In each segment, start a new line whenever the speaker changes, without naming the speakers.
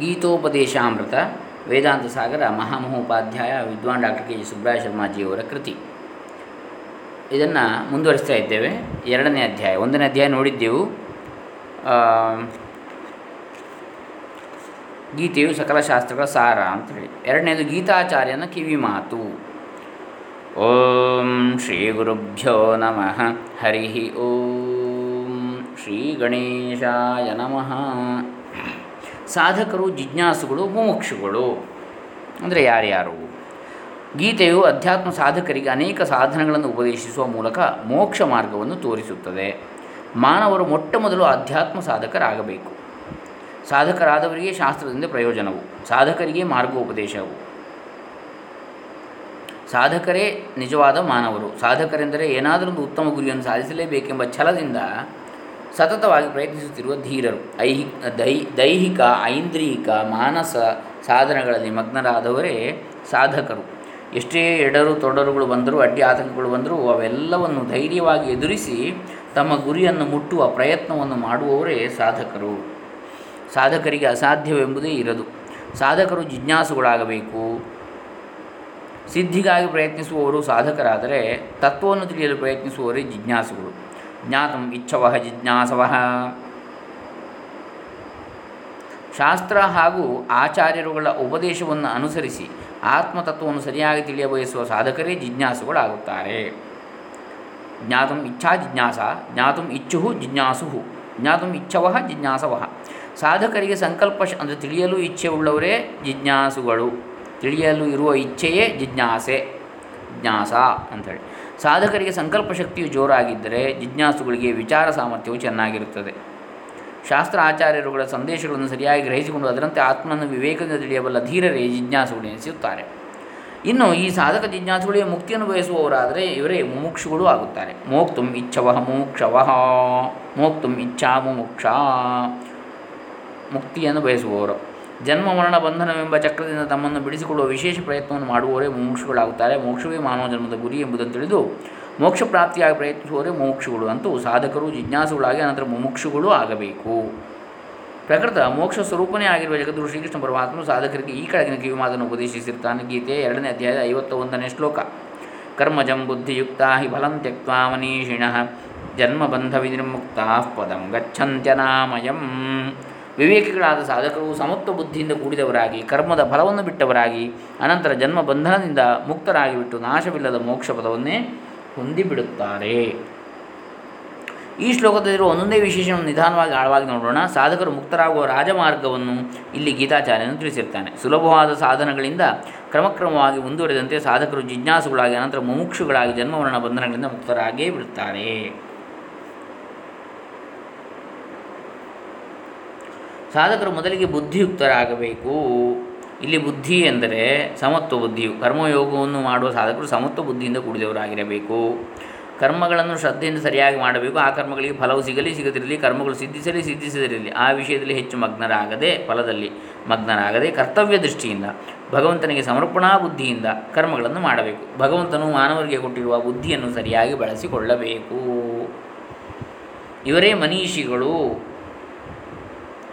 ಗೀತೋಪದೇಶಾಮೃತ, ವೇದಾಂತ ಸಾಗರ, ಮಹಾಮಹೋಪಾಧ್ಯಾಯ, ವಿದ್ವಾನ್ ಡಾಕ್ಟರ್ ಕೆ ಜಿ ಸುಬ್ರಾಯ ಶರ್ಮಾಜಿಯವರ ಕೃತಿ. ಇದನ್ನು ಮುಂದುವರಿಸ್ತಾ ಇದ್ದೇವೆ. ಎರಡನೇ ಅಧ್ಯಾಯ. ಒಂದನೇ ಅಧ್ಯಾಯ ನೋಡಿದ್ದೆವು. ಗೀತೆಯು ಸಕಲ ಶಾಸ್ತ್ರಗಳ ಸಾರ ಅಂತೇಳಿ ಎರಡನೇದು, ಗೀತಾಚಾರ್ಯನ ಕಿವಿ ಮಾತು ಓಂ ಶ್ರೀ ಗುರುಭ್ಯೋ ನಮಃ. ಹರಿ ಓಂ ಶ್ರೀ ಗಣೇಶಾಯ ನಮಃ. ಸಾಧಕರು, ಜಿಜ್ಞಾಸುಗಳು, ಮುಮುಕ್ಷುಗಳು. ಅಂದರೆ ಯಾರ್ಯಾರು? ಗೀತೆಯು ಅಧ್ಯಾತ್ಮ ಸಾಧಕರಿಗೆ ಅನೇಕ ಸಾಧನಗಳನ್ನು ಉಪದೇಶಿಸುವ ಮೂಲಕ ಮೋಕ್ಷ ಮಾರ್ಗವನ್ನು ತೋರಿಸುತ್ತದೆ. ಮಾನವರು ಮೊಟ್ಟ ಮೊದಲು ಅಧ್ಯಾತ್ಮ ಸಾಧಕರಾಗಬೇಕು. ಸಾಧಕರಾದವರಿಗೆ ಶಾಸ್ತ್ರದಿಂದ ಪ್ರಯೋಜನವು, ಸಾಧಕರಿಗೆ ಮಾರ್ಗೋಪದೇಶವು. ಸಾಧಕರೇ ನಿಜವಾದ ಮಾನವರು, ಸಾಧಕರೆಂದರೆ ಏನಾದರೊಂದು ಉತ್ತಮ ಗುರಿಯನ್ನು ಸಾಧಿಸಲೇಬೇಕೆಂಬ ಛಲದಿಂದ ಸತತವಾಗಿ ಪ್ರಯತ್ನಿಸುತ್ತಿರುವ ಧೀರರು. ಐಹಿ, ದೈ, ದೈಹಿಕ, ಐಂದ್ರಿಯಿಕ, ಮಾನಸ ಸಾಧನಗಳಲ್ಲಿ ಮಗ್ನರಾದವರೇ ಸಾಧಕರು. ಎಷ್ಟೇ ಎಡರು ತೊಡರುಗಳು ಬಂದರೂ, ಅಡ್ಡಿ ಆತಂಕಗಳು ಬಂದರೂ ಅವೆಲ್ಲವನ್ನು ಧೈರ್ಯವಾಗಿ ಎದುರಿಸಿ ತಮ್ಮ ಗುರಿಯನ್ನು ಮುಟ್ಟುವ ಪ್ರಯತ್ನವನ್ನು ಮಾಡುವವರೇ ಸಾಧಕರು. ಸಾಧಕರಿಗೆ ಅಸಾಧ್ಯವೆಂಬುದೇ ಇರದು. ಸಾಧಕರು ಜಿಜ್ಞಾಸುಗಳಾಗಬೇಕು. ಸಿದ್ಧಿಗಾಗಿ ಪ್ರಯತ್ನಿಸುವವರು ಸಾಧಕರಾದರೆ ತತ್ವವನ್ನು ತಿಳಿಯಲು ಪ್ರಯತ್ನಿಸುವವರೇ ಜಿಜ್ಞಾಸುಗಳು. ಜ್ಞಾತಂ ಇಚ್ಛವಃ ಜಿಜ್ಞಾಸವಃ ಶಾಸ್ತ್ರ ಹಾಗೂ ಆಚಾರ್ಯರುಗಳ ಉಪದೇಶವನ್ನು ಅನುಸರಿಸಿ ಆತ್ಮತತ್ವವನ್ನು ಸರಿಯಾಗಿ ತಿಳಿಯಬಯಸುವ ಸಾಧಕರೇ ಜಿಜ್ಞಾಸುಗಳಾಗುತ್ತಾರೆ. ಜ್ಞಾತಂ ಇಚ್ಛಾ ಜಿಜ್ಞಾಸ, ಜ್ಞಾತಂ ಇಚ್ಛು ಜಿಜ್ಞಾಸು ಜ್ಞಾತಂ ಇಚ್ಛವ ಜಿಜ್ಞಾಸವ ಸಾಧಕರಿಗೆ ಸಂಕಲ್ಪ ಅಂದರೆ ತಿಳಿಯಲು ಇಚ್ಛೆ ಉಳ್ಳವರೇ ಜಿಜ್ಞಾಸುಗಳು. ತಿಳಿಯಲು ಇರುವ ಇಚ್ಛೆಯೇ ಜಿಜ್ಞಾಸೆ ಜಿಜ್ಞಾಸ ಅಂಥೇಳಿ. ಸಾಧಕರಿಗೆ ಸಂಕಲ್ಪ ಶಕ್ತಿಯು ಜೋರಾಗಿದ್ದರೆ ಜಿಜ್ಞಾಸುಗಳಿಗೆ ವಿಚಾರ ಸಾಮರ್ಥ್ಯವು ಚೆನ್ನಾಗಿರುತ್ತದೆ. ಶಾಸ್ತ್ರ ಆಚಾರ್ಯರುಗಳ ಸಂದೇಶಗಳನ್ನು ಸರಿಯಾಗಿ ಗ್ರಹಿಸಿಕೊಂಡು ಅದರಂತೆ ಆತ್ಮನನ್ನು ವಿವೇಕದಿಂದ ತಿಳಿಯಬಲ್ಲ ಧೀರರೇ ಜಿಜ್ಞಾಸುಗಳು ಎನಿಸುತ್ತಾರೆ ಇನ್ನು ಈ ಸಾಧಕ ಜಿಜ್ಞಾಸುಗಳಿಗೆ ಮುಕ್ತಿಯನ್ನು ಬಯಸುವವರಾದರೆ ಇವರೇ ಮುಮುಕ್ಷುಗಳು ಆಗುತ್ತಾರೆ. ಮೋಕ್ತುಂ ಇಚ್ಛವಹ ಮುಮುಕ್ಷವಃ, ಮೋಕ್ತುಂ ಇಚ್ಛಾ ಮುಮುಕ್ಷ ಮುಕ್ತಿಯನ್ನು ಬಯಸುವವರು. ಜನ್ಮ ಮರಣ ಬಂಧನವೆಂಬ ಚಕ್ರದಿಂದ ತಮ್ಮನ್ನು ಬಿಡಿಸಿಕೊಳ್ಳುವ ವಿಶೇಷ ಪ್ರಯತ್ನವನ್ನು ಮಾಡುವವರೇ ಮುಮುಕ್ಷುಗಳಾಗುತ್ತಾರೆ. ಮೋಕ್ಷವೇ ಮಾನವ ಜನ್ಮದ ಗುರಿ ಎಂಬುದನ್ನು ತಿಳಿದು ಮೋಕ್ಷ ಪ್ರಾಪ್ತಿಯಾಗಿ ಪ್ರಯತ್ನಿಸುವವರೇ ಮೋಕ್ಷಗಳು ಅಂತೂ ಸಾಧಕರು, ಜಿಜ್ಞಾಸುಗಳಾಗಿ ಅನಂತರ ಮುಮುಕ್ಷುಗಳು ಆಗಬೇಕು. ಪ್ರಕೃತ ಮೋಕ್ಷ ಸ್ವರೂಪನೇ ಆಗಿರುವ ಜಗದ್ಗುರು ಶ್ರೀಕೃಷ್ಣ ಪರಮಾತ್ಮನು ಸಾಧಕರಿಗೆ ಈ ಕೆಳಗಿನ ಕಿವಿಮಾತನ್ನು ಉಪದೇಶಿಸಿರ್ತಾನೆ. ಗೀತೆ ಎರಡನೇ ಅಧ್ಯಾಯದ ಐವತ್ತ ಒಂದನೇ ಶ್ಲೋಕ. ಕರ್ಮಜಂ ಬುದ್ಧಿಯುಕ್ತಾ ಹಿ ಫಲಂ ತ್ಯಕ್ವಾ ಮನೀಷಿಣಃ. ಜನ್ಮಬಂಧ ವಿನಿರ್ಮುಕ್ತಾ ಪದಂ ಗಚ್ಚಂತ್ಯನಾಮಯಂ ವಿವೇಕಿಗಳಾದ ಸಾಧಕರು ಸಮತ್ವ ಬುದ್ಧಿಯಿಂದ ಕೂಡಿದವರಾಗಿ, ಕರ್ಮದ ಫಲವನ್ನು ಬಿಟ್ಟವರಾಗಿ, ಅನಂತರ ಜನ್ಮ ಬಂಧನದಿಂದ ಮುಕ್ತರಾಗಿಬಿಟ್ಟು ನಾಶವಿಲ್ಲದ ಮೋಕ್ಷ ಪದವನ್ನೇ ಹೊಂದಿಬಿಡುತ್ತಾರೆ. ಈ ಶ್ಲೋಕದಲ್ಲಿರುವ ಒಂದೊಂದೇ ವಿಶೇಷವನ್ನು ನಿಧಾನವಾಗಿ ಆಳವಾಗಿ ನೋಡೋಣ. ಸಾಧಕರು ಮುಕ್ತರಾಗುವ ರಾಜಮಾರ್ಗವನ್ನು ಇಲ್ಲಿ ಗೀತಾಚಾರ್ಯನು ತಿಳಿಸಿರ್ತಾನೆ. ಸುಲಭವಾದ ಸಾಧನಗಳಿಂದ ಕ್ರಮಕ್ರಮವಾಗಿ ಮುಂದುವರೆದಂತೆ ಸಾಧಕರು ಜಿಜ್ಞಾಸುಗಳಾಗಿ, ಅನಂತರ ಮುಮುಕ್ಷುಗಳಾಗಿ ಜನ್ಮವರ್ಣ ಬಂಧನಗಳಿಂದ ಮುಕ್ತರಾಗೇ ಬಿಡುತ್ತಾರೆ. ಸಾಧಕರು ಮೊದಲಿಗೆ ಬುದ್ಧಿಯುಕ್ತರಾಗಬೇಕು. ಇಲ್ಲಿ ಬುದ್ಧಿ ಎಂದರೆ ಸಮತ್ವ ಬುದ್ಧಿಯು ಕರ್ಮಯೋಗವನ್ನು ಮಾಡುವ ಸಾಧಕರು ಸಮತ್ವ ಬುದ್ಧಿಯಿಂದ ಕೂಡಿದವರಾಗಿರಬೇಕು. ಕರ್ಮಗಳನ್ನು ಶ್ರದ್ಧೆಯಿಂದ ಸರಿಯಾಗಿ ಮಾಡಬೇಕು. ಆ ಕರ್ಮಗಳಿಗೆ ಫಲವು ಸಿಗಲಿ, ಸಿಗದಿರಲಿ, ಕರ್ಮಗಳು ಸಿದ್ಧಿಸಲಿ, ಸಿದ್ಧಿಸದಿರಲಿ, ಆ ವಿಷಯದಲ್ಲಿ ಹೆಚ್ಚು ಮಗ್ನರಾಗದೆ, ಫಲದಲ್ಲಿ ಮಗ್ನರಾಗದೆ, ಕರ್ತವ್ಯ ದೃಷ್ಟಿಯಿಂದ, ಭಗವಂತನಿಗೆ ಸಮರ್ಪಣಾ ಬುದ್ಧಿಯಿಂದ ಕರ್ಮಗಳನ್ನು ಮಾಡಬೇಕು. ಭಗವಂತನು ಮಾನವರಿಗೆ ಕೊಟ್ಟಿರುವ ಬುದ್ಧಿಯನ್ನು ಸರಿಯಾಗಿ ಬಳಸಿಕೊಳ್ಳಬೇಕು. ಇವರೇ ಮನೀಷಿಗಳು.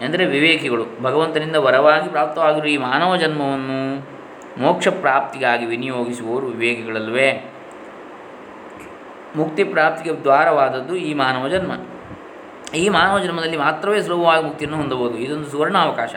ಎಂದರೆ ವಿವೇಕಿಗಳು, ಭಗವಂತನಿಂದ ವರವಾಗಿ ಪ್ರಾಪ್ತವಾಗಿರುವ ಈ ಮಾನವ ಜನ್ಮವನ್ನು ಮೋಕ್ಷ ಪ್ರಾಪ್ತಿಗಾಗಿ ವಿನಿಯೋಗಿಸುವವರು ವಿವೇಕಿಗಳಲ್ವೇ ಮುಕ್ತಿ ಪ್ರಾಪ್ತಿಗೆ ದ್ವಾರವಾದದ್ದು ಈ ಮಾನವ ಜನ್ಮ. ಈ ಮಾನವ ಜನ್ಮದಲ್ಲಿ ಮಾತ್ರವೇ ಸುಲಭವಾಗಿ ಮುಕ್ತಿಯನ್ನು ಹೊಂದಬಹುದು. ಇದೊಂದು ಸುವರ್ಣಾವಕಾಶ.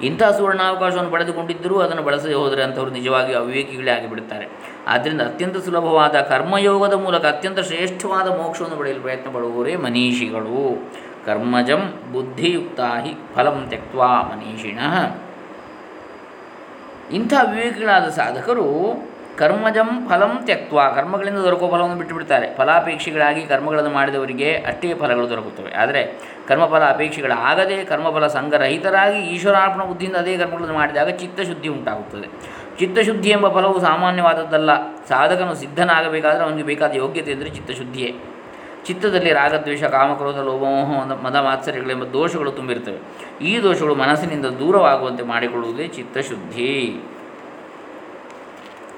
ಸುವರ್ಣ ಸುವರ್ಣಾವಕಾಶವನ್ನು ಪಡೆದುಕೊಂಡಿದ್ದರೂ ಅದನ್ನು ಬಳಸದೆ ಹೋದರೆ ಅಂಥವರು ನಿಜವಾಗಿ ಅವಿವೇಕಿಗಳೇ ಆಗಿಬಿಡುತ್ತಾರೆ. ಆದ್ದರಿಂದ ಅತ್ಯಂತ ಸುಲಭವಾದ ಕರ್ಮಯೋಗದ ಮೂಲಕ ಅತ್ಯಂತ ಶ್ರೇಷ್ಠವಾದ ಮೋಕ್ಷವನ್ನು ಪಡೆಯಲು ಪ್ರಯತ್ನ ಪಡುವವರೇ ಮನೀಷಿಗಳು. ಕರ್ಮಜಂ ಬುದ್ಧಿಯುಕ್ತಾ ಹಿ ಫಲಂ ತೆಕ್ವಾ ಮನೀಷಿಣ ಇಂಥ ವಿವೇಕಿಗಳಾದ ಸಾಧಕರು ಕರ್ಮಜಂ ಫಲಂ ತ್ಯಕ್ವ ಕರ್ಮಗಳಿಂದ ದೊರಕುವ ಫಲವನ್ನು ಬಿಟ್ಟುಬಿಡ್ತಾರೆ. ಫಲಾಪೇಕ್ಷಿಗಳಾಗಿ ಕರ್ಮಗಳನ್ನು ಮಾಡಿದವರಿಗೆ ಅಷ್ಟೇ ಫಲಗಳು ದೊರಕುತ್ತವೆ. ಆದರೆ ಕರ್ಮಫಲ ಅಪೇಕ್ಷೆಗಳಾಗದೆ ಕರ್ಮಫಲ ಸಂಘರಹಿತರಾಗಿ ಈಶ್ವರಾರ್ಪಣ ಬುದ್ಧಿಯಿಂದ ಅದೇ ಕರ್ಮಗಳನ್ನು ಮಾಡಿದಾಗ ಚಿತ್ತಶುದ್ಧಿ ಉಂಟಾಗುತ್ತದೆ. ಚಿತ್ತಶುದ್ಧಿ ಎಂಬ ಫಲವು ಸಾಮಾನ್ಯವಾದದ್ದಲ್ಲ. ಸಾಧಕನು ಸಿದ್ಧನಾಗಬೇಕಾದರೆ ಅವನಿಗೆ ಬೇಕಾದ ಯೋಗ್ಯತೆ ಚಿತ್ತ ಚಿತ್ತಶುದ್ಧಿಯೇ. ಚಿತ್ತದಲ್ಲಿ ರಾಗದ್ವೇಷ ಕಾಮಕ್ರೋಧ ಲೋಭಮೋಹ ಮದ- ಮಾತ್ಸರ್ಯಗಳೆಂಬ ದೋಷಗಳು ತುಂಬಿರ್ತವೆ ಈ ದೋಷಗಳು ಮನಸ್ಸಿನಿಂದ ದೂರವಾಗುವಂತೆ ಮಾಡಿಕೊಳ್ಳುವುದೇ ಚಿತ್ತಶುದ್ಧಿ.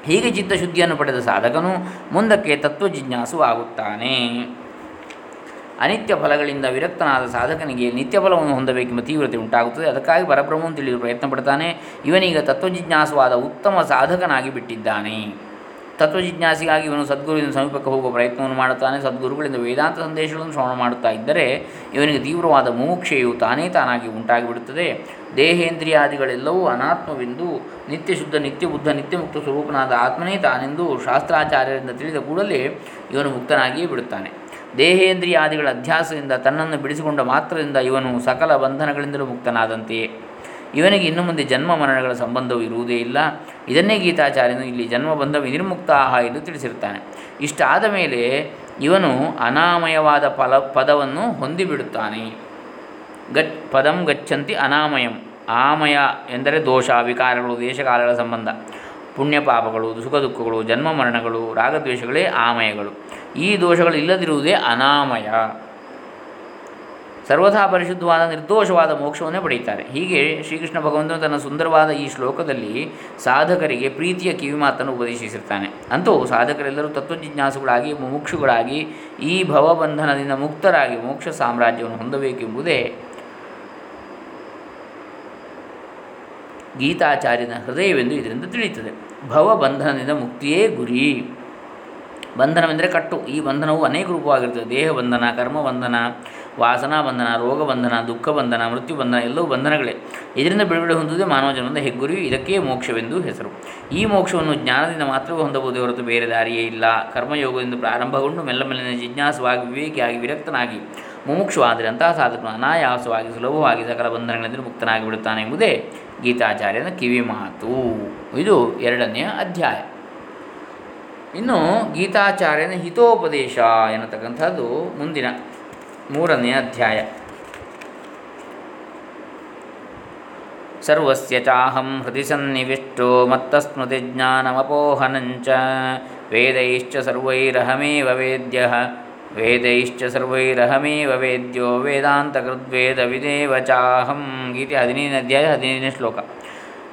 ಹೀಗೆ ಚಿತ್ತಶುದ್ಧಿಯನ್ನು ಪಡೆದ ಸಾಧಕನು ಮುಂದಕ್ಕೆ ತತ್ವಜಿಜ್ಞಾಸು ಆಗುತ್ತಾನೆ. ಅನಿತ್ಯ ಫಲಗಳಿಂದ ವಿರಕ್ತನಾದ ಸಾಧಕನಿಗೆ ನಿತ್ಯ ಫಲವನ್ನು ಹೊಂದಬೇಕೆಂಬ ತೀವ್ರತೆ ಉಂಟಾಗುತ್ತದೆ. ಅದಕ್ಕಾಗಿ ಪರಬ್ರಹ್ಮವನ್ನು ತಿಳಿಯಲು ಪ್ರಯತ್ನ ಪಡ್ತಾನೆ ಇವನೀಗ ತತ್ವಜಿಜ್ಞಾಸವಾದ ಉತ್ತಮ ಸಾಧಕನಾಗಿ ಬಿಟ್ಟಿದ್ದಾನೆ. ತತ್ವಜಿಜ್ಞಾಸಿಗಾಗಿ ಇವನು ಸದ್ಗುರುವಿನ ಸಮೀಪಕ್ಕೆ ಹೋಗುವ ಪ್ರಯತ್ನವನ್ನು ಮಾಡುತ್ತಾನೆ. ಸದ್ಗುರುಗಳಿಂದ ವೇದಾಂತ ಸಂದೇಶಗಳನ್ನು ಶ್ರವಣ ಮಾಡುತ್ತಾ ಇದ್ದರೆ ಇವನಿಗೆ ತೀವ್ರವಾದ ಮುಮುಕ್ಷೆಯು ತಾನೇ ತಾನಾಗಿ ಉಂಟಾಗಿಬಿಡುತ್ತದೆ. ದೇಹೇಂದ್ರಿಯಾದಿಗಳೆಲ್ಲವೂ ಅನಾತ್ಮವೆಂದು ನಿತ್ಯ ಶುದ್ಧ, ನಿತ್ಯ ಬುದ್ಧ, ನಿತ್ಯ ಮುಕ್ತ ಸ್ವರೂಪನಾದ ಆತ್ಮನೇ ತಾನೆಂದು ಶಾಸ್ತ್ರಾಚಾರ್ಯರಿಂದ ತಿಳಿದ ಕೂಡಲೇ ಇವನು ಮುಕ್ತನಾಗಿಯೇ ಬಿಡುತ್ತಾನೆ. ದೇಹೇಂದ್ರಿಯಾದಿಗಳ ಅಧ್ಯಾಸದಿಂದ ತನ್ನನ್ನು ಬಿಡಿಸಿಕೊಂಡ ಮಾತ್ರದಿಂದ ಇವನು ಸಕಲ ಬಂಧನಗಳಿಂದಲೂ ಮುಕ್ತನಾದಂತೆಯೇ. ಇವನಿಗೆ ಇನ್ನು ಮುಂದೆ ಜನ್ಮ ಮರಣಗಳ ಸಂಬಂಧವು ಇರುವುದೇ ಇಲ್ಲ. ಇದನ್ನೇ ಗೀತಾಚಾರ್ಯನು ಇಲ್ಲಿ ಜನ್ಮ ಬಂಧ ವಿನಿರ್ಮುಕ್ತಾಹ ಎಂದು ತಿಳಿಸಿರುತ್ತಾನೆ. ಇಷ್ಟಾದ ಮೇಲೆ ಇವನು ಅನಾಮಯವಾದ ಫಲ, ಪದವನ್ನು ಹೊಂದಿಬಿಡುತ್ತಾನೆ. ಗಚ್, ಪದಂ ಗಚ್ಚಂತಿ ಅನಾಮಯಂ. ಆಮಯ ಎಂದರೆ ದೋಷ, ವಿಕಾರಗಳು, ದೇಶಕಾಲಗಳ ಸಂಬಂಧ. ಪುಣ್ಯ ಪಾಪಗಳು, ಸುಖ ದುಃಖಗಳು, ಜನ್ಮ ಮರಣಗಳು, ರಾಗದ್ವೇಷಗಳೇ ಆಮಯಗಳು. ಈ ದೋಷಗಳು ಇಲ್ಲದಿರುವುದೇ ಅನಾಮಯ. ಸರ್ವಥಾ ಪರಿಶುದ್ಧವಾದ ನಿರ್ದೋಷವಾದ ಮೋಕ್ಷವನ್ನೇ ಪಡೆಯುತ್ತಾರೆ. ಹೀಗೆ ಶ್ರೀಕೃಷ್ಣ ಭಗವಂತನು ತನ್ನ ಸುಂದರವಾದ ಈ ಶ್ಲೋಕದಲ್ಲಿ ಸಾಧಕರಿಗೆ ಪ್ರೀತಿಯ ಕಿವಿಮಾತನ್ನು ಉಪದೇಶಿಸಿರ್ತಾನೆ. ಅಂತೂ ಸಾಧಕರೆಲ್ಲರೂ ತತ್ವಜಿಜ್ಞಾಸುಗಳಾಗಿ, ಮುಮುಕ್ಷುಗಳಾಗಿ, ಈ ಭವಬಂಧನದಿಂದ ಮುಕ್ತರಾಗಿ ಮೋಕ್ಷ ಸಾಮ್ರಾಜ್ಯವನ್ನು ಹೊಂದಬೇಕೆಂಬುದೇ ಗೀತಾಚಾರ್ಯನ ಹೃದಯವೆಂದು ಇದರಿಂದ ತಿಳಿಯುತ್ತದೆ. ಭವಬಂಧನದಿಂದ ಮುಕ್ತಿಯೇ ಗುರಿ. ಬಂಧನವೆಂದರೆ ಕಟ್ಟು. ಈ ಬಂಧನವು ಅನೇಕ ರೂಪವಾಗಿರುತ್ತದೆ. ದೇಹ ಬಂಧನ ಕರ್ಮ ವಾಸನಾ ಬಂಧನ, ರೋಗ ಬಂಧನ, ದುಃಖ ಬಂಧನ, ಮೃತ್ಯು ಬಂಧನ, ಎಲ್ಲವೂ ಬಂಧನಗಳೇ. ಇದರಿಂದ ಬಿಡುಗಡೆ ಹೊಂದುವುದೇ ಮಾನವ ಜನ್ಮದ ಹೆಗ್ಗುರಿಯು ಇದಕ್ಕೆ ಮೋಕ್ಷವೆಂದು ಹೆಸರು. ಈ ಮೋಕ್ಷವನ್ನು ಜ್ಞಾನದಿಂದ ಮಾತ್ರವೇ ಹೊಂದಬಹುದೇ ಹೊರತು ಬೇರೆ ದಾರಿಯೇ ಇಲ್ಲ. ಕರ್ಮಯೋಗದಿಂದ ಪ್ರಾರಂಭಗೊಂಡು ಮೆಲ್ಲ ಮೆಲ್ಲನೆ ಜಿಜ್ಞಾಸವಾಗಿ ವಿವೇಕಿಯಾಗಿ ವಿರಕ್ತನಾಗಿ ಮುಮುಕ್ಷವಾದರೆ ಅಂತಹ ಸಾಧಕನು ಅನಾಯಾಸವಾಗಿ, ಸುಲಭವಾಗಿ ಸಕಲ ಬಂಧನಗಳಿಂದ ಮುಕ್ತನಾಗಿ ಬಿಡುತ್ತಾನೆ ಎಂಬುದೇ ಗೀತಾಚಾರ್ಯನ ಕಿವಿ ಮಾತು. ಇದು ಎರಡನೆಯ ಅಧ್ಯಾಯ. ಇನ್ನು ಗೀತಾಚಾರ್ಯನ ಹಿತೋಪದೇಶ ಎನ್ನತಕ್ಕಂಥದ್ದು ಮುಂದಿನ. ಮೂರನೆಯ ಅಧ್ಯಾಯ. ಸರ್ವಸ್ಯ ಚಾಹಂ ಹೃದಯ ಸನ್ನಿವಿಷ್ಟೋ ಮತ್ತಸ್ಮೃತಿಜ್ಞಾನಮಪೋಹನಂಚ ವೇದೈಶ್ಚ ಸರ್ವೈರಹಮೇವ ವೇದ್ಯ. ವೇದೈಶ್ಚ ಸರ್ವೈರಹಮೇವ ವೇದ್ಯೋ ವೇದಾಂತಕೃದ್ವೇದವಿದೇವ ಚಾಹಂ. ಗೀತೆ ಹದಿನೈದನೇ ಅಧ್ಯಾಯ, ಹದಿನೈದನೇ ಶ್ಲೋಕ.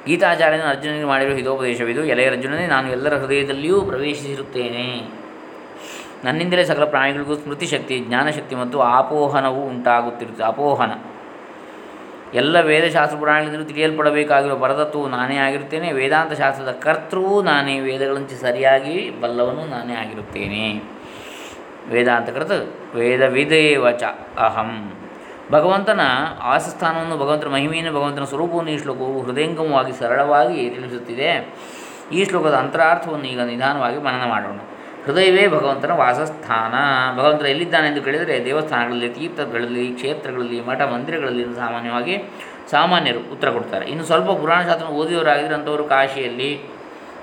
ಗೀತಾಚಾರ್ಯನ ಅರ್ಜುನನಿಗೆ ಮಾಡಿರುವ ಹಿತೋಪದೇಶವಿದು. ಎಲೆಯ ಅರ್ಜುನನೇ ನಾನು ಎಲ್ಲರ ಹೃದಯದಲ್ಲಿಯೂ ಪ್ರವೇಶಿಸಿರುತ್ತೇನೆ. ನನ್ನಿಂದಲೇ ಸಕಲ ಪ್ರಾಣಿಗಳಿಗೂ ಸ್ಮೃತಿ ಶಕ್ತಿ ಜ್ಞಾನಶಕ್ತಿ ಮತ್ತು ಆಪೋಹನವು ಉಂಟಾಗುತ್ತಿರುತ್ತದೆ ಅಪೋಹನ ಎಲ್ಲ ವೇದಶಾಸ್ತ್ರ ಪುರಾಣಗಳಿಂದಲೂ ತಿಳಿಯಲ್ಪಡಬೇಕಾಗಿರುವ ಪರತತ್ವವು ನಾನೇ ಆಗಿರುತ್ತೇನೆ. ವೇದಾಂತ ಶಾಸ್ತ್ರದ ಕರ್ತೃವೂ ನಾನೇ. ವೇದಗಳಂತೆ ಸರಿಯಾಗಿ ಬಲ್ಲವನು ನಾನೇ ಆಗಿರುತ್ತೇನೆ. ವೇದಾಂತ ಕೃತ ವೇದ ವಿದೇವಚ ಅಹಂ. ಭಗವಂತನ ಆಸಸ್ಥಾನವನ್ನು ಭಗವಂತನ ಮಹಿಮೆಯನ್ನು, ಭಗವಂತನ ಸ್ವರೂಪವನ್ನು ಈ ಶ್ಲೋಕವು ಹೃದಯಂಗಮವಾಗಿ ಸರಳವಾಗಿ ತಿಳಿಸುತ್ತಿದೆ. ಈ ಶ್ಲೋಕದ ಅಂತರಾರ್ಥವನ್ನು ಈಗ ನಿಧಾನವಾಗಿ ಮನನ ಮಾಡೋಣ. ಹೃದಯವೇ ಭಗವಂತನ ವಾಸಸ್ಥಾನ. ಭಗವಂತನ ಎಲ್ಲಿದ್ದಾನೆ ಎಂದು ಕೇಳಿದರೆ ದೇವಸ್ಥಾನಗಳಲ್ಲಿ, ತೀರ್ಥಗಳಲ್ಲಿ, ಕ್ಷೇತ್ರಗಳಲ್ಲಿ, ಮಠ ಮಂದಿರಗಳಲ್ಲಿ ಸಾಮಾನ್ಯವಾಗಿ ಸಾಮಾನ್ಯರು ಉತ್ತರ ಕೊಡ್ತಾರೆ. ಇನ್ನು ಸ್ವಲ್ಪ ಪುರಾಣಶಾಸ್ತ್ರ ಓದಿಯವರಾಗಿದ್ದರೆ ಅಂಥವರು ಕಾಶಿಯಲ್ಲಿ,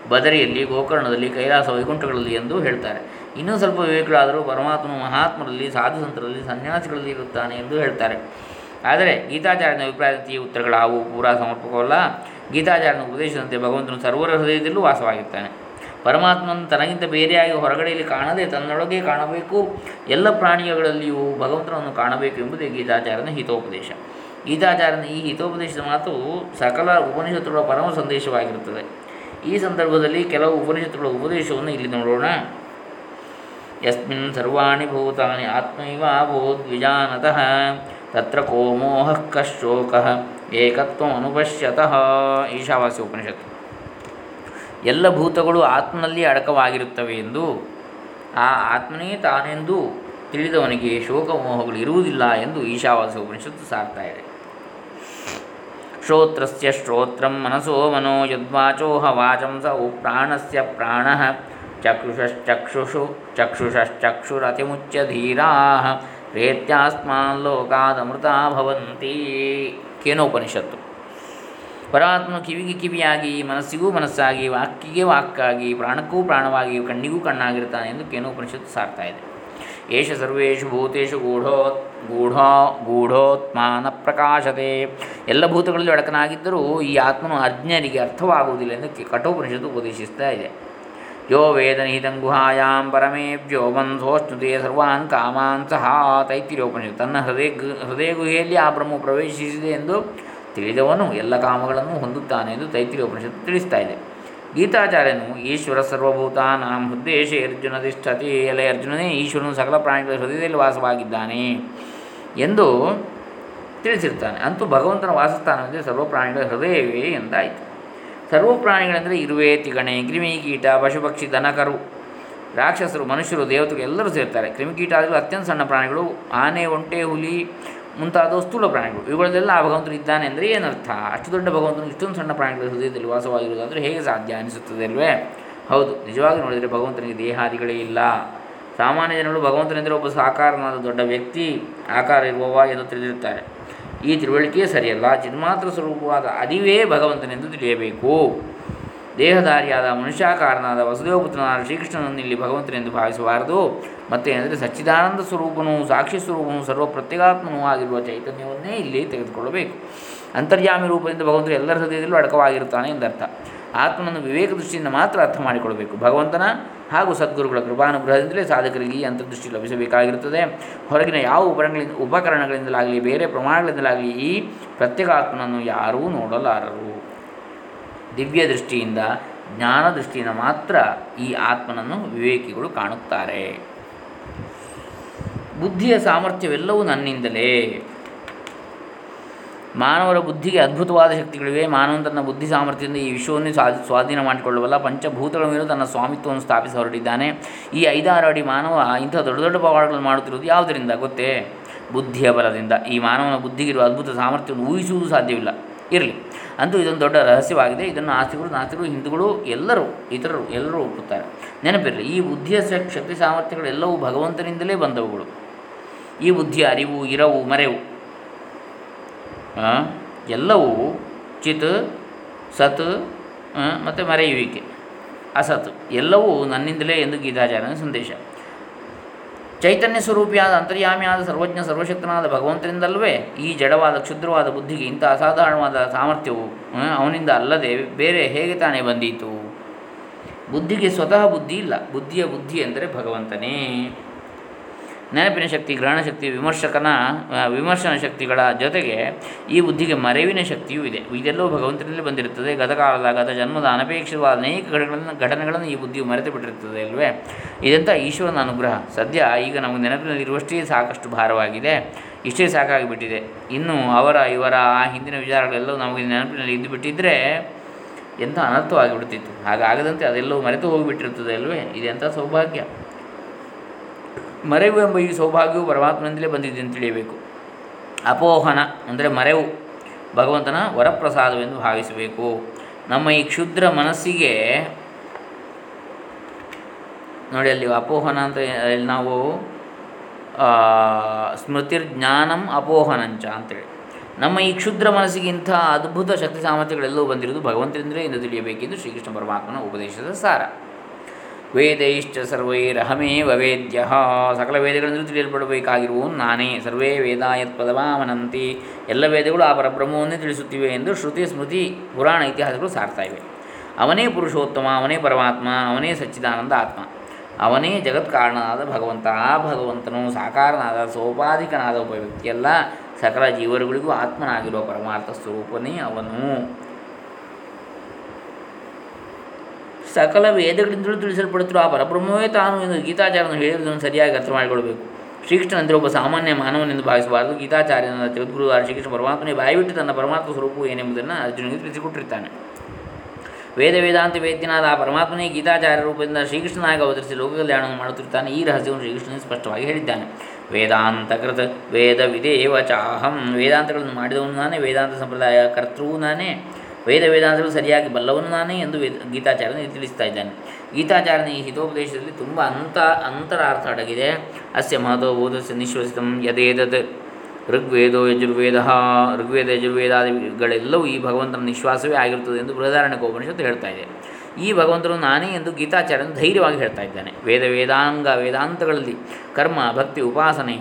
ಬದರಿಯಲ್ಲಿ, ಗೋಕರ್ಣದಲ್ಲಿ, ಕೈಲಾಸ ವೈಕುಂಠಗಳಲ್ಲಿ ಎಂದು ಹೇಳ್ತಾರೆ. ಇನ್ನೂ ಸ್ವಲ್ಪ ವಿವೇಕಗಳಾದರೂ ಪರಮಾತ್ಮನು ಮಹಾತ್ಮರಲ್ಲಿ ಸಾಧು ಸಂತರಲ್ಲಿ ಸನ್ಯಾಸಿಗಳಲ್ಲಿ ಇರುತ್ತಾನೆ ಎಂದು ಹೇಳ್ತಾರೆ. ಆದರೆ ಗೀತಾಚಾರ್ಯನ ಅಭಿಪ್ರಾಯದಂತೆ ಈ ಉತ್ತರಗಳಾವು. ಪೂರಾ ಸಮರ್ಪಕವಲ್ಲ. ಗೀತಾಚಾರ್ಯನ ಉಪದೇಶದಂತೆ ಭಗವಂತನು ಸರ್ವರ ಹೃದಯದಲ್ಲೂ ವಾಸವಾಗಿರ್ತಾನೆ. ಪರಮಾತ್ಮನ ತನಗಿಂತ ಬೇರೆಯಾಗಿ ಹೊರಗಡೆಯಲ್ಲಿ ಕಾಣದೆ ತನ್ನೊಳಗೆ ಕಾಣಬೇಕು. ಎಲ್ಲ ಪ್ರಾಣಿಗಳಲ್ಲಿಯೂ ಭಗವಂತನನ್ನು ಕಾಣಬೇಕು ಎಂಬುದೇ ಗೀತಾಚಾರ್ಯನ ಹಿತೋಪದೇಶ. ಗೀತಾಚಾರ್ಯನ ಈ ಹಿತೋಪದೇಶದ ಮಾತು ಸಕಲ ಉಪನಿಷತ್ತುಗಳ ಪರಮ ಸಂದೇಶವಾಗಿರುತ್ತದೆ. ಈ ಸಂದರ್ಭದಲ್ಲಿ ಕೆಲವು ಉಪನಿಷತ್ತುಗಳ ಉಪದೇಶವನ್ನು ಇಲ್ಲಿ ನೋಡೋಣ. ಯಸ್ಮಿನ್ ಸರ್ವಾಣಿ ಭೂತಾನಿ ಆತ್ಮೈವ ದ್ವಿಜಾನತಃ ತತ್ರ ಕೋಮೋಹ ಕಶೋಕ ಏಕತ್ವ ಅನುಪಶ್ಯತಃ ಈಶಾವಾಸ್ಯ ಉಪನಿಷತ್ತು. ಎಲ್ಲ ಭೂತಗಳು ಆತ್ಮನಲ್ಲಿ ಅಡಕವಾಗಿರುತ್ತವೆ ಎಂದು ಆ ಆತ್ಮನೇ ತಾನೆಂದು ತಿಳಿದವನಿಗೆ ಶೋಕಮೋಹಗಳು ಇರುವುದಿಲ್ಲ ಎಂದು ಈಶಾವಾಸ ಉಪನಿಷತ್ತು ಸಾರ್ತಾ ಇದೆ. ಶ್ರೋತ್ರಸ್ಯ ಶ್ರೋತ್ರಂ ಮನಸೋ ಮನೋ ಯದ್ವಾಚೋಹ ವಾಚಂ ಸ ಪ್ರಾಣಸ್ಯ ಪ್ರಾಣ ಚಕ್ಷುಷಶ್ಚಕ್ಷುಷು ಚಕ್ಷುಷಶ್ಚಕ್ಷುರತಿಮುಚ್ಯ ಧೀರಾ ರೇತ್ಯಾಸ್ಮಾನ್ ಲೋಕಾದಮೃತಾ ಭವಂತಿ. ಕೇನೋಪನಿಷತ್ತು. ಪರಮಾತ್ಮ ಕಿವಿಗೆ ಕಿವಿಯಾಗಿ, ಮನಸ್ಸಿಗೂ ಮನಸ್ಸಾಗಿ, ವಾಕ್ಕಿಗೆ ವಾಕ್ಕಾಗಿ, ಪ್ರಾಣಕ್ಕೂ ಪ್ರಾಣವಾಗಿ, ಕಣ್ಣಿಗೂ ಕಣ್ಣಾಗಿರ್ತಾನೆ ಎಂದು ಕೇನೋಪನಿಷತ್ತು ಸಾರ್ತಾ ಇದೆ. ಏಷ ಸರ್ವೇಷು ಭೂತೇಶು ಗೂಢೋ ಗೂಢೋ ಗೂಢೋತ್ಮಾನ ಪ್ರಕಾಶತೆ. ಎಲ್ಲ ಭೂತಗಳಲ್ಲಿ ಒಡಕನಾಗಿದ್ದರೂ ಈ ಆತ್ಮನು ಅಜ್ಞರಿಗೆ ಅರ್ಥವಾಗುವುದಿಲ್ಲ ಎಂದು ಕಠೋಪನಿಷತ್ತು ಉಪದೇಶಿಸ್ತಾ ಇದೆ. ಯೋ ವೇದ ನಿಹಿತಂ ಗುಹಾಯಾಂ ಪರಮೇಭ್ಯೋ ಬಂಧೋಷ್ಣುತೆ ಸರ್ವಾನ್ ಕಾಮಾನ್ ಸಹ ತೈತಿರೋಪನಿಷತ್ತು ತನ್ನ ಹೃದಯ ಹೃದಯ ಗುಹೆಯಲ್ಲಿ ಆ ಬ್ರಹ್ಮ ಪ್ರವೇಶಿಸಿದೆ ಎಂದು ತಿಳಿದವನು ಎಲ್ಲ ಕಾಮಗಳನ್ನು ಹೊಂದುತ್ತಾನೆ ಎಂದು ತೈತಿರಿ ಉಪನಿಷತ್ತು ತಿಳಿಸ್ತಾ ಇದೆ. ಗೀತಾಚಾರ್ಯನು ಈಶ್ವರ ಸರ್ವಭೂತಾನಾಂ ಉದ್ದೇಶ ಅರ್ಜುನ ತಿಷ್ಠತಿ ಎಲೆ ಅರ್ಜುನನೇ ಈಶ್ವರನು ಸಕಲ ಪ್ರಾಣಿಗಳ ಹೃದಯದಲ್ಲಿ ವಾಸವಾಗಿದ್ದಾನೆ ಎಂದು ತಿಳಿಸಿರ್ತಾನೆ. ಅಂತೂ ಭಗವಂತನ ವಾಸಸ್ಥಾನವೆಂದರೆ ಸರ್ವ ಪ್ರಾಣಿಗಳ ಹೃದಯವೇ ಎಂದಾಯಿತು. ಸರ್ವ ಪ್ರಾಣಿಗಳೆಂದರೆ ಇರುವೆ, ತಿಗಣೆ ಕ್ರಿಮಿ ಕೀಟ ಪಶುಪಕ್ಷಿ, ದನಕರು, ರಾಕ್ಷಸರು, ಮನುಷ್ಯರು, ದೇವತೆಗಳು ಎಲ್ಲರೂ ಸೇರ್ತಾರೆ. ಕ್ರಿಮಿಕೀಟ ಆದರೂ ಅತ್ಯಂತ ಸಣ್ಣ ಪ್ರಾಣಿಗಳು. ಆನೆ, ಒಂಟೆ, ಹುಲಿ ಮುಂತಾದ ಸ್ಥೂಲ ಪ್ರಾಣಿಗಳು. ಇವುಗಳಲ್ಲೆಲ್ಲ ಆ ಭಗವಂತನು ಇದ್ದಾನೆ ಅಂದರೆ ಏನರ್ಥ? ಅಷ್ಟು ದೊಡ್ಡ ಭಗವಂತನು ಇಷ್ಟೊಂದು ಸಣ್ಣ ಪ್ರಾಣಿಗಳ ಹೃದಯದಲ್ಲಿ ವಾಸವಾಗಿರುವುದಾದರೆ ಹೇಗೆ ಸಾಧ್ಯ ಅನಿಸುತ್ತದೆ ಅಲ್ವೇ? ಹೌದು, ನಿಜವಾಗಿ ನೋಡಿದರೆ ಭಗವಂತನಿಗೆ ದೇಹಾದಿಗಳೇ ಇಲ್ಲ. ಸಾಮಾನ್ಯ ಜನರು ಭಗವಂತನೆಂದರೆ ಒಬ್ಬ ಸಾಕಾರನಾದ ದೊಡ್ಡ ವ್ಯಕ್ತಿ, ಆಕಾರ ಇರುವವ ಎಂದು ತಿಳಿದಿರುತ್ತಾರೆ. ಈ ತಿಳುವಳಿಕೆಯೇ ಸರಿಯಲ್ಲ. ಚಿನ್ಮಾತ್ರ ಸ್ವರೂಪವಾದ ಅದಿವೇ ಭಗವಂತನೆಂದು ತಿಳಿಯಬೇಕು. ದೇಹಧಾರಿಯಾದ ಮನುಷ್ಯಾಕಾರನಾದ ವಸುದೇವಪುತ್ರನಾದ ಶ್ರೀಕೃಷ್ಣನನ್ನು ಇಲ್ಲಿ ಭಗವಂತನೆಂದು ಭಾವಿಸಬಾರದು. ಮತ್ತೆ ಏನಂದರೆ ಸಚ್ಚಿದಾನಂದ ಸ್ವರೂಪನು, ಸಾಕ್ಷಿ ಸ್ವರೂಪನು ಸರ್ವ ಪ್ರತ್ಯೇಗಾತ್ಮನೂ ಆಗಿರುವ ಚೈತನ್ಯವನ್ನೇ ಇಲ್ಲಿ ತೆಗೆದುಕೊಳ್ಳಬೇಕು. ಅಂತರ್ಯಾಮಿ ರೂಪದಿಂದ ಭಗವಂತನು ಎಲ್ಲರ ಹೃದಯದಲ್ಲೂ ಅಡಕವಾಗಿರುತ್ತಾನೆ ಎಂದರ್ಥ. ಆತ್ಮನನ್ನು ವಿವೇಕ ದೃಷ್ಟಿಯಿಂದ ಮಾತ್ರ ಅರ್ಥ ಮಾಡಿಕೊಳ್ಳಬೇಕು. ಭಗವಂತನ ಹಾಗೂ ಸದ್ಗುರುಗಳ ಕೃಪಾನುಗ್ರಹದಿಂದಲೇ ಸಾಧಕರಿಗೆ ಈ ಅಂತರ್ದೃಷ್ಟಿ ಲಭಿಸಬೇಕಾಗಿರುತ್ತದೆ. ಹೊರಗಿನ ಯಾವ ಉಪಕರಣಗಳಿಂದ ಉಪಕರಣಗಳಿಂದಲಾಗಲಿ, ಬೇರೆ ಪ್ರಮಾಣಗಳಿಂದಲಾಗಲಿ ಈ ಪ್ರತ್ಯೇಕಾತ್ಮನನ್ನು ಯಾರೂ ನೋಡಲಾರರು. ದಿವ್ಯ ದೃಷ್ಟಿಯಿಂದ, ಜ್ಞಾನ ದೃಷ್ಟಿಯಿಂದ ಮಾತ್ರ ಈ ಆತ್ಮನನ್ನು ವಿವೇಕಿಗಳು ಕಾಣುತ್ತಾರೆ. ಬುದ್ಧಿಯ ಸಾಮರ್ಥ್ಯವೆಲ್ಲವೂ ನನ್ನಿಂದಲೇ. ಮಾನವರ ಬುದ್ಧಿಗೆ ಅದ್ಭುತವಾದ ಶಕ್ತಿಗಳಿವೆ. ಮಾನವನ ತನ್ನ ಬುದ್ಧಿ ಸಾಮರ್ಥ್ಯದಿಂದ ಈ ವಿಶ್ವವನ್ನು ಸ್ವಾ ಸ್ವಾಧೀನ ಮಾಡಿಕೊಳ್ಳಬಲ್ಲ ಪಂಚಭೂತಗಳ ಮೇಲೂ ತನ್ನ ಸ್ವಾಮಿತ್ವವನ್ನು ಸ್ಥಾಪಿಸಿ ಹೊರಟಿದ್ದಾನೆ. ಈ ಐದಾರು ಅಡಿ ಮಾನವ ಇಂಥ ದೊಡ್ಡ ದೊಡ್ಡ ಪವಾಡಗಳನ್ನು ಮಾಡುತ್ತಿರುವುದು ಯಾವುದರಿಂದ ಗೊತ್ತೇ? ಬುದ್ಧಿಯ ಬಲದಿಂದ. ಈ ಮಾನವನ ಬುದ್ಧಿಗಿರುವ ಅದ್ಭುತ ಸಾಮರ್ಥ್ಯವನ್ನು ಊಹಿಸುವುದು ಸಾಧ್ಯವಿಲ್ಲ. ಇರಲಿ. ಅಂತೂ ಇದೊಂದು ದೊಡ್ಡ ರಹಸ್ಯವಾಗಿದೆ. ಇದನ್ನು ಆಸ್ತಿಗಳು, ನಾಸ್ತಿಗಳು, ಹಿಂದೂಗಳು, ಎಲ್ಲರೂ, ಇತರರು, ಎಲ್ಲರೂ ಒಪ್ಪುತ್ತಾರೆ. ನೆನಪಿರಲಿ, ಈ ಬುದ್ಧಿಯ ಶಕ್ತಿ ಸಾಮರ್ಥ್ಯಗಳೆಲ್ಲವೂ ಭಗವಂತನಿಂದಲೇ ಬಂದವುಗಳು. ಈ ಬುದ್ಧಿಯ ಅರಿವು, ಇರವು, ಮರೆವು ಎಲ್ಲವೂ ಚಿತ್, ಸತ್ ಮತ್ತು ಮರೆಯುವಿಕೆ, ಅಸತ್, ಎಲ್ಲವೂ ನನ್ನಿಂದಲೇ ಎಂದು ಗೀತಾಚಾರ್ಯನ ಸಂದೇಶ. ಚೈತನ್ಯ ಸ್ವರೂಪಿಯಾದ ಅಂತರ್ಯಾಮಿಯಾದ ಸರ್ವಜ್ಞ ಸರ್ವಶಕ್ತನಾದ ಭಗವಂತನಿಂದಲ್ವೇ ಈ ಜಡವಾದ ಕ್ಷುದ್ರವಾದ ಬುದ್ಧಿಗೆ ಇಂಥ ಅಸಾಧಾರಣವಾದ ಸಾಮರ್ಥ್ಯವು ಅವನಿಂದ ಅಲ್ಲದೆ ಬೇರೆ ಹೇಗೆ ತಾನೇ ಬಂದೀತು? ಬುದ್ಧಿಗೆ ಸ್ವತಃ ಬುದ್ಧಿ ಇಲ್ಲ. ಬುದ್ಧಿಯ ಬುದ್ಧಿ ಎಂದರೆ ಭಗವಂತನೇ. ನೆನಪಿನ ಶಕ್ತಿ, ಗ್ರಹಣ ಶಕ್ತಿ, ವಿಮರ್ಶಕನ ವಿಮರ್ಶನ ಶಕ್ತಿಗಳ ಜೊತೆಗೆ ಈ ಬುದ್ಧಿಗೆ ಮರೆವಿನ ಶಕ್ತಿಯೂ ಇದೆ. ಇದೆಲ್ಲವೂ ಭಗವಂತನಲ್ಲಿ ಬಂದಿರುತ್ತದೆ. ಗತಕಾಲದ ಗತ ಜನ್ಮದ ಅನಪೇಕ್ಷಿತವಾದ ಅನೇಕ ಘಟನೆಗಳನ್ನು ಘಟನೆಗಳನ್ನು ಈ ಬುದ್ಧಿಯು ಮರೆತು ಬಿಟ್ಟಿರುತ್ತದೆ ಅಲ್ವೇ? ಇದಂಥ ಈಶ್ವರನ ಅನುಗ್ರಹ. ಸದ್ಯ ಈಗ ನಮಗೆ ನೆನಪಿನಲ್ಲಿರುವಷ್ಟೇ ಸಾಕಷ್ಟು ಭಾರವಾಗಿದೆ. ಇಷ್ಟೇ ಸಾಕಾಗಿಬಿಟ್ಟಿದೆ. ಇನ್ನು ಅವರ, ಇವರ, ಆ ಹಿಂದಿನ ವಿಚಾರಗಳೆಲ್ಲವೂ ನಮಗೆ ನೆನಪಿನಲ್ಲಿ ಇದ್ದು ಬಿಟ್ಟಿದ್ದರೆ ಎಂಥ ಅನರ್ಥವಾಗಿಬಿಡ್ತಿತ್ತು. ಹಾಗಾಗದಂತೆ ಅದೆಲ್ಲವೂ ಮರೆತು ಹೋಗಿಬಿಟ್ಟಿರುತ್ತದೆ ಅಲ್ವೇ? ಇದೆಂಥ ಸೌಭಾಗ್ಯ. ಮರೆವು ಎಂಬ ಈ ಸೌಭಾಗ್ಯವು ಪರಮಾತ್ಮನಿಂದಲೇ ಬಂದಿದೆ ಅಂತ ತಿಳಿಯಬೇಕು. ಅಪೋಹನ ಅಂದರೆ ಮರೆವು, ಭಗವಂತನ ವರಪ್ರಸಾದವೆಂದು ಭಾವಿಸಬೇಕು. ನಮ್ಮ ಈ ಕ್ಷುದ್ರ ಮನಸ್ಸಿಗೆ ನೋಡಿ ಅಲ್ಲಿ ಅಪೋಹನ ಅಂತ ಅಲ್ಲಿ ನಾವು ಸ್ಮೃತಿರ್ಜ್ಞಾನಂ ಅಪೋಹನಂಚ ಅಂತೇಳಿ. ನಮ್ಮ ಈ ಕ್ಷುದ್ರ ಮನಸ್ಸಿಗೆ ಇಂಥ ಅದ್ಭುತ ಶಕ್ತಿ ಸಾಮರ್ಥ್ಯಗಳೆಲ್ಲವೂ ಬಂದಿರುವುದು ಭಗವಂತರಿಂದಲೇ ಎಂದು ತಿಳಿಯಬೇಕೆಂದು ಶ್ರೀಕೃಷ್ಣ ಪರಮಾತ್ಮನ ಉಪದೇಶದ ಸಾರ. ವೇದೈಶ್ಚ ಸರ್ವೈರಹಮೇವ ವೇದ್ಯ. ಸಕಲ ವೇದಗಳಿಂದಲೂ ತಿಳಿಯಲ್ಪಡಬೇಕಾಗಿರುವುದು ನಾನೇ ಸರ್ವೇ ವೇದಾಯತ್ ಪದವಾಮನಂತಿ. ಎಲ್ಲ ವೇದಗಳು ಆ ಪರಬ್ರಹ್ಮವನ್ನೇ ತಿಳಿಸುತ್ತಿವೆ ಎಂದು ಶ್ರುತಿ, ಸ್ಮೃತಿ, ಪುರಾಣ ಇತಿಹಾಸಗಳು ಸಾರ್ತಾ ಇವೆ. ಅವನೇ ಪುರುಷೋತ್ತಮ, ಅವನೇ ಪರಮಾತ್ಮ, ಅವನೇ ಸಚ್ಚಿದಾನಂದ ಆತ್ಮ. ಅವನೇ ಜಗತ್ಕಾರಣನಾದ ಭಗವಂತ. ಆ ಭಗವಂತನು ಸಾಕಾರನಾದ, ಸೋಪಾಧಿಕನಾದ ಒಬ್ಬ ವ್ಯಕ್ತಿಯಲ್ಲ. ಸಕಲ ಜೀವರುಗಳಿಗೂ ಆತ್ಮನಾಗಿರುವ ಪರಮಾರ್ಥ ಸ್ವರೂಪನೇ ಅವನು. ಸಕಲ ವೇದಗಳಿಂದಲೂ ತಿಳಿಸಲ್ಪಡುತ್ತಿರುವ ಆ ಪರಬ್ರಹ್ಮವೇ ತಾನು ಎಂದು ಗೀತಾಚಾರ್ಯನು ಹೇಳಿರುವುದನ್ನು ಸರಿಯಾಗಿ ಅರ್ಥ ಮಾಡಿಕೊಳ್ಬೇಕು ಶ್ರೀಕೃಷ್ಣನಂದರೆ ಒಬ್ಬ ಸಾಮಾನ್ಯ ಮಾನವನೆಂದು ಭಾವಿಸಬಾರದು ಗೀತಾಚಾರ್ಯನ ಜಗದ್ಗುರು ಶ್ರೀಕೃಷ್ಣ ಪರಮಾತ್ಮನೇ ಬಾಯಿಬಿಟ್ಟು ತನ್ನ ಪರಮಾತ್ಮ ಸ್ವರೂಪವು ಏನೆಂಬುದನ್ನು ಅರ್ಜುನಿಗೆ ತಿಳಿಸಿಕೊಟ್ಟಿರ್ತಾನೆ. ವೇದ ವೇದಾಂತ ವೇದ್ಯನಾದ ಆ ಪರಮಾತ್ಮನೇ ಗೀತಾಚಾರ್ಯ ರೂಪದಿಂದ ಶ್ರೀಕೃಷ್ಣನಾಗಿ ಅವತರಿಸಿ ಲೋಕ ಕಲ್ಯಾಣವನ್ನು ಮಾಡುತ್ತಿರ್ತಾನೆ ಈ ರಹಸ್ಯವನ್ನು ಶ್ರೀಕೃಷ್ಣನೇ ಸ್ಪಷ್ಟವಾಗಿ ಹೇಳಿದ್ದಾನೆ. ವೇದಾಂತಕೃತ ವೇದ ವಿದೇವ ಚಾಹಂ ವೇದಾಂತಗಳನ್ನು ಮಾಡಿದವನು ನಾನೇ, ವೇದಾಂತ ಸಂಪ್ರದಾಯ ಕರ್ತೃವು ನಾನೇ. ವೇದ ವೇದಾಂತಗಳು ಸರಿಯಾಗಿ ಬಲ್ಲವನು ನಾನೇ ಎಂದು ವೇದ ಗೀತಾಚಾರ್ಯನ ತಿಳಿಸ್ತಾ ಇದ್ದಾನೆ. ಗೀತಾಚಾರ್ಯನ ಈ ಹಿತೋಪದೇಶದಲ್ಲಿ ತುಂಬ ಅಂತ ಅಂತರಾರ್ಥ ಅಡಗಿದೆ. ಅಸ್ಯ ಮಹತೋ ಬೋಧಸ್ಯ ನಿಶ್ವಸಿತಂ ಯದೇದತ್. ಋಗ್ವೇದೋ ಯಜುರ್ವೇದ. ಋಗ್ವೇದ, ಯಜುರ್ವೇದಾದಿಗಳೆಲ್ಲವೂ ಈ ಭಗವಂತನ ನಿಶ್ವಾಸವೇ ಆಗಿರುತ್ತದೆ ಎಂದು ಬೃಹದಾರಣ್ಯ ಉಪನಿಷತ್ತು ಹೇಳ್ತಾ ಇದೆ. ಈ ಭಗವಂತನು ನಾನೇ ಎಂದು ಗೀತಾಚಾರ್ಯನು ಧೈರ್ಯವಾಗಿ ಹೇಳ್ತಾ ಇದ್ದಾನೆ. ವೇದ ವೇದಾಂಗ ವೇದಾಂತಗಳಲ್ಲಿ ಕರ್ಮ, ಭಕ್ತಿ, ಉಪಾಸನೆ,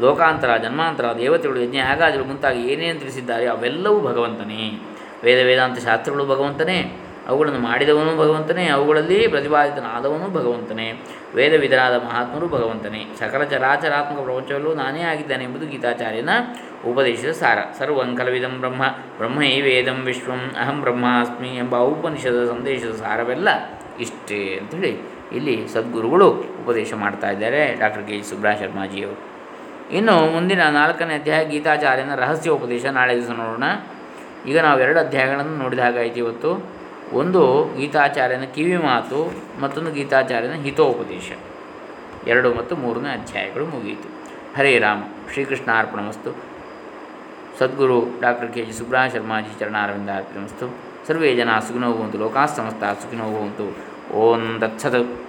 ಲೋಕಾಂತರ, ಜನ್ಮಾಂತರ, ದೇವತೆಗಳು, ಯಜ್ಞ, ಯಾಗಾದಿಗಳು ಮುಂತಾಗಿ ಏನೇನು ತಿಳಿಸಿದ್ದಾರೆ ಅವೆಲ್ಲವೂ ಭಗವಂತನೇ. ವೇದ ವೇದಾಂತ ಶಾಸ್ತ್ರಗಳು ಭಗವಂತನೇ, ಅವುಗಳನ್ನು ಮಾಡಿದವನು ಭಗವಂತನೇ, ಅವುಗಳಲ್ಲಿ ಪ್ರತಿಪಾದಿತನಾದವನು ಭಗವಂತನೇ, ವೇದ ವಿಧರಾದ ಮಹಾತ್ಮರು ಭಗವಂತನೇ. ಸಕಲ ಚರಾಚರಾತ್ಮಕ ಪ್ರಪಂಚವಲ್ಲೂ ನಾನೇ ಆಗಿದ್ದಾನೆ ಎಂಬುದು ಗೀತಾಚಾರ್ಯನ ಉಪದೇಶದ ಸಾರ. ಸರ್ವಂ ಕಲವಿದಂ ಬ್ರಹ್ಮ, ಬ್ರಹ್ಮೈ ವೇದಂ ವಿಶ್ವಂ, ಅಹಂ ಬ್ರಹ್ಮಾಸ್ಮಿ ಎಂಬ ಉಪನಿಷದ ಸಂದೇಶದ ಸಾರವೆಲ್ಲ ಇಷ್ಟೇ ಅಂಥೇಳಿ ಇಲ್ಲಿ ಸದ್ಗುರುಗಳು ಉಪದೇಶ ಮಾಡ್ತಾ ಇದ್ದಾರೆ ಡಾಕ್ಟರ್ ಕೆ ಜಿ ಸುಬ್ರಹ ಶರ್ಮಾಜಿಯವರು. ಇನ್ನು ಮುಂದಿನ ನಾಲ್ಕನೇ ಅಧ್ಯಾಯ ಗೀತಾಚಾರ್ಯನ ರಹಸ್ಯ ಉಪದೇಶ. ನಾಳೆ ದಿವಸ ನೋಡೋಣ. ಈಗ ನಾವು ಎರಡು ಅಧ್ಯಾಯಗಳನ್ನು ನೋಡಿದ ಹಾಗಾಯಿತು ಇವತ್ತು. ಒಂದು ಗೀತಾಚಾರ್ಯನ ಕಿವಿ ಮಾತು, ಮತ್ತೊಂದು ಗೀತಾಚಾರ್ಯನ ಹಿತೋಪದೇಶ. ಎರಡು ಮತ್ತು ಮೂರನೇ ಅಧ್ಯಾಯಗಳು ಮುಗಿಯಿತು ಹರೇ ರಾಮ, ಶ್ರೀಕೃಷ್ಣ ಸದ್ಗುರು ಡಾಕ್ಟರ್ ಕೆ ಜಿ ಸುಬ್ರಹ ಶರ್ಮಾಜಿ ಚರಣಾರವಿಂದ ಅರ್ಪಣಮಸ್ತು ಸರ್ವೇ ಜನ ಸುಖಿನೋ ಭವಂತು ಲೋಕಾಸ್ ಸಮಸ್ತ ಸುಖಿನೋ ಭವಂತು. ಓಂ ತತ್ಸತ್.